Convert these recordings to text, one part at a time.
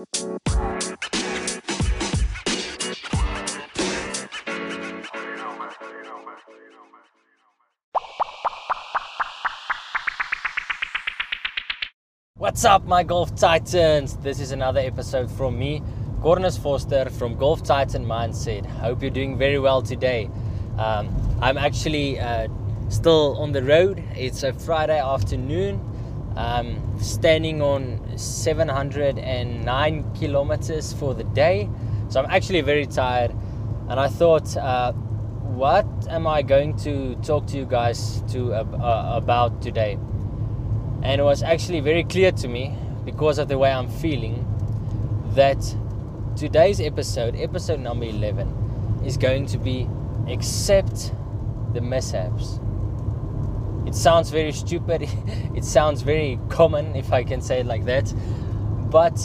What's up, my Golf Titans? This is another episode from me, Cornus Foster from Golf Titan Mindset. Hope you're doing very well today. Um, I'm actually uh, still on the road. It's a Friday afternoon. I'm standing on 709 kilometers for the day. So I'm actually very tired. And I thought, uh, what am I going to talk to you guys to uh, about today? And it was actually very clear to me because of the way I'm feeling that today's episode, episode number 11, is going to be accept the mishaps. It sounds very stupid, it sounds very common, if I can say it like that. But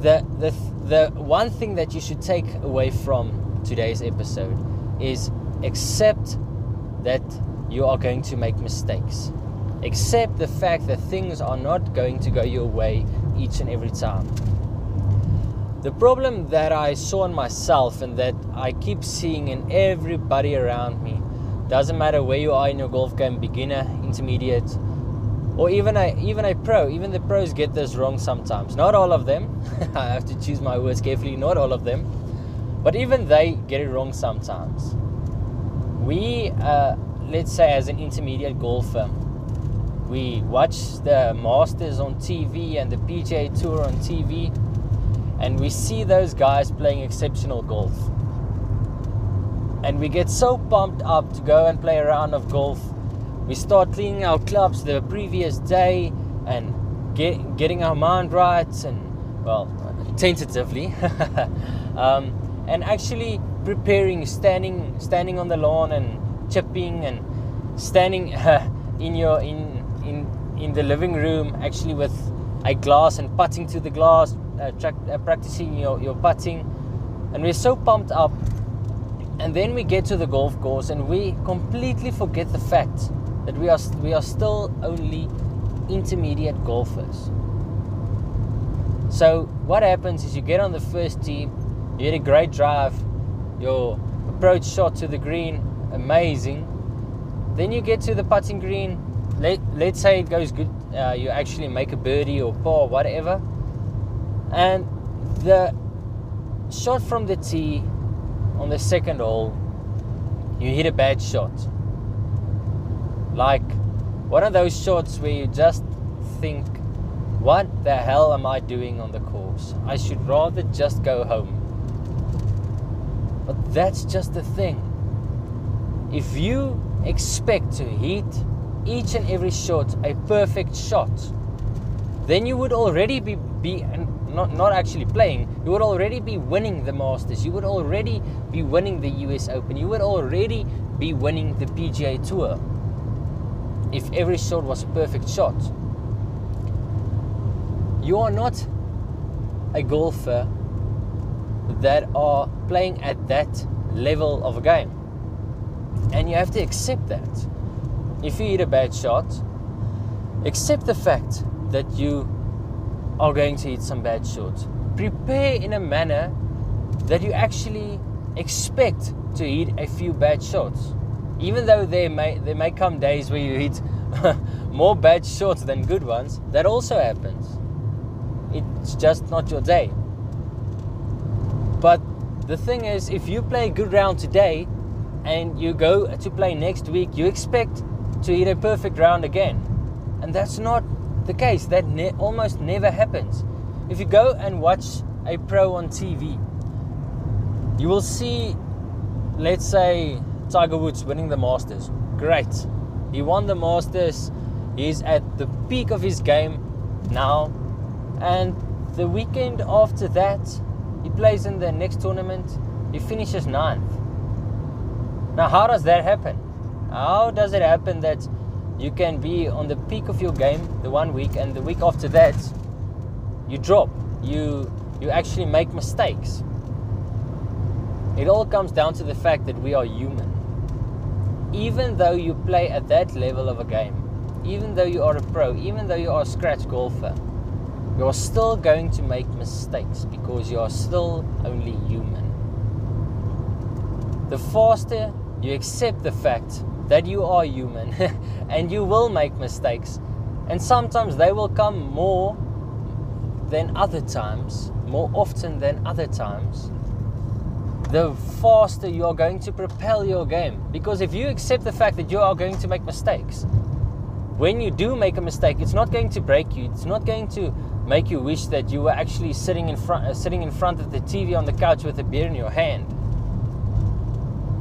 the, the, the one thing that you should take away from today's episode is accept that you are going to make mistakes accept the fact that things are not going to go your way each and every time. The problem that I saw in myself and that I keep seeing in everybody around me doesn't matter where you are in your golf game beginner, intermediate, or even a even a pro. Even the pros get this wrong sometimes. Not all of them. I have to choose my words carefully. Not all of them, but even they get it wrong sometimes. We, uh, let's say, as an intermediate golfer, we watch the Masters on TV and the PGA Tour on TV, and we see those guys playing exceptional golf. And we get so pumped up to go and play a round of golf. We start cleaning our clubs the previous day and get, getting our mind right, and well, tentatively, um, and actually preparing, standing, standing on the lawn and chipping and standing in your in in in the living room actually with a glass and putting to the glass uh, tra- uh, practicing your, your putting and we're so pumped up and then we get to the golf course and we completely forget the fact that we are we are still only intermediate golfers. So what happens is you get on the first tee you hit a great drive your approach shot to the green amazing. Then you get to the putting green let, let's say it goes good, uh, you actually make a birdie or par, whatever, and the shot from the tee on the second hole, you hit a bad shot. Like one of those shots where you just think, what the hell am I doing on the course? I should rather just go home. But that's just the thing. If you expect to hit each and every shot a perfect shot, then you would already be, be not, not actually playing, you would already be winning the Masters, you would already be winning the US Open, you would already be winning the PGA Tour if every shot was a perfect shot. You are not a golfer that are playing at that level of a game. And you have to accept that if you hit a bad shot, accept the fact that you are going to hit some bad shots. Prepare in a manner that you actually expect to hit a few bad shots. Even though there may there may come days where you hit more bad shots than good ones, that also happens. It's just not your day. But the thing is, if you play a good round today and you go to play next week, you expect to hit a perfect round again. And that's not the case. That ne- almost never happens. If you go and watch a pro on TV, you will see, let's say, Tiger Woods winning the Masters. Great. He won the Masters. He's at the peak of his game now. And the weekend after that, he plays in the next tournament. He finishes ninth. Now, how does that happen? How does it happen that you can be on the peak of your game the one week and the week after that you drop? You you actually make mistakes. It all comes down to the fact that we are human. Even though you play at that level of a game, even though you are a pro, even though you are a scratch golfer, you're still going to make mistakes because you are still only human. The faster you accept the fact that you are human and you will make mistakes, and sometimes they will come more than other times, more often than other times, the faster you are going to propel your game. Because if you accept the fact that you are going to make mistakes, when you do make a mistake, it's not going to break you. It's not going to make you wish that you were actually sitting in front, uh, sitting in front of the TV on the couch with a beer in your hand.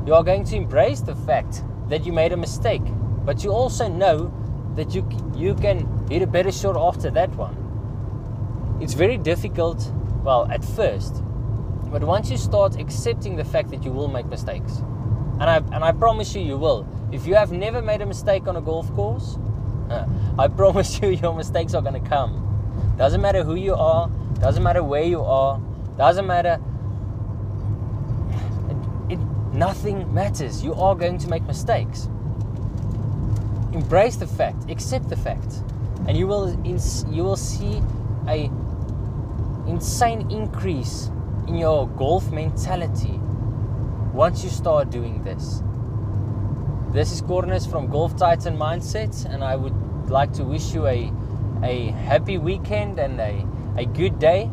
You are going to embrace the fact that you made a mistake, but you also know that you you can hit a better shot after that one. It's very difficult, well, at first, but once you start accepting the fact that you will make mistakes, and I and I promise you, you will. If you have never made a mistake on a golf course, I promise you, your mistakes are going to come. Doesn't matter who you are, doesn't matter where you are, doesn't matter. Nothing matters. You are going to make mistakes. Embrace the fact, accept the fact, and you will you will see a insane increase in your golf mentality once you start doing this. This is Cornus from Golf Titan Mindset, and I would like to wish you a, a happy weekend and a, a good day.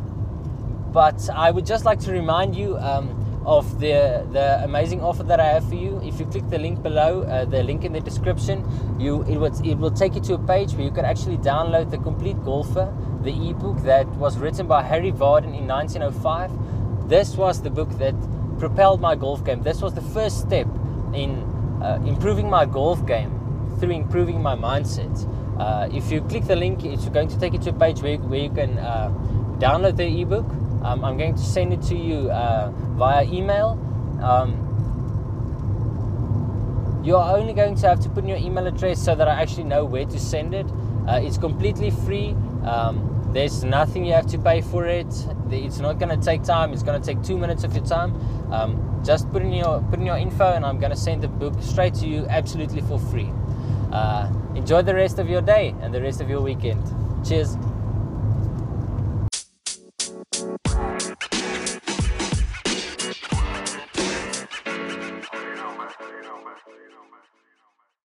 But I would just like to remind you um, of the, the amazing offer that I have for you. If you click the link below, uh, the link in the description, you it, would, it will take you to a page where you can actually download the complete golfer, the ebook that was written by Harry Vardon in 1905 this was the book that propelled my golf game. This was the first step in uh, improving my golf game through improving my mindset. Uh, if you click the link, it's going to take you to a page where, where you can uh, download the ebook. Um, I'm going to send it to you uh, via email. Um, you are only going to have to put in your email address so that I actually know where to send it. Uh, it's completely free. Um, there's nothing you have to pay for it. It's not going to take time. It's going to take two minutes of your time. Um, just put in your put in your info, and I'm going to send the book straight to you, absolutely for free. Uh, enjoy the rest of your day and the rest of your weekend. Cheers.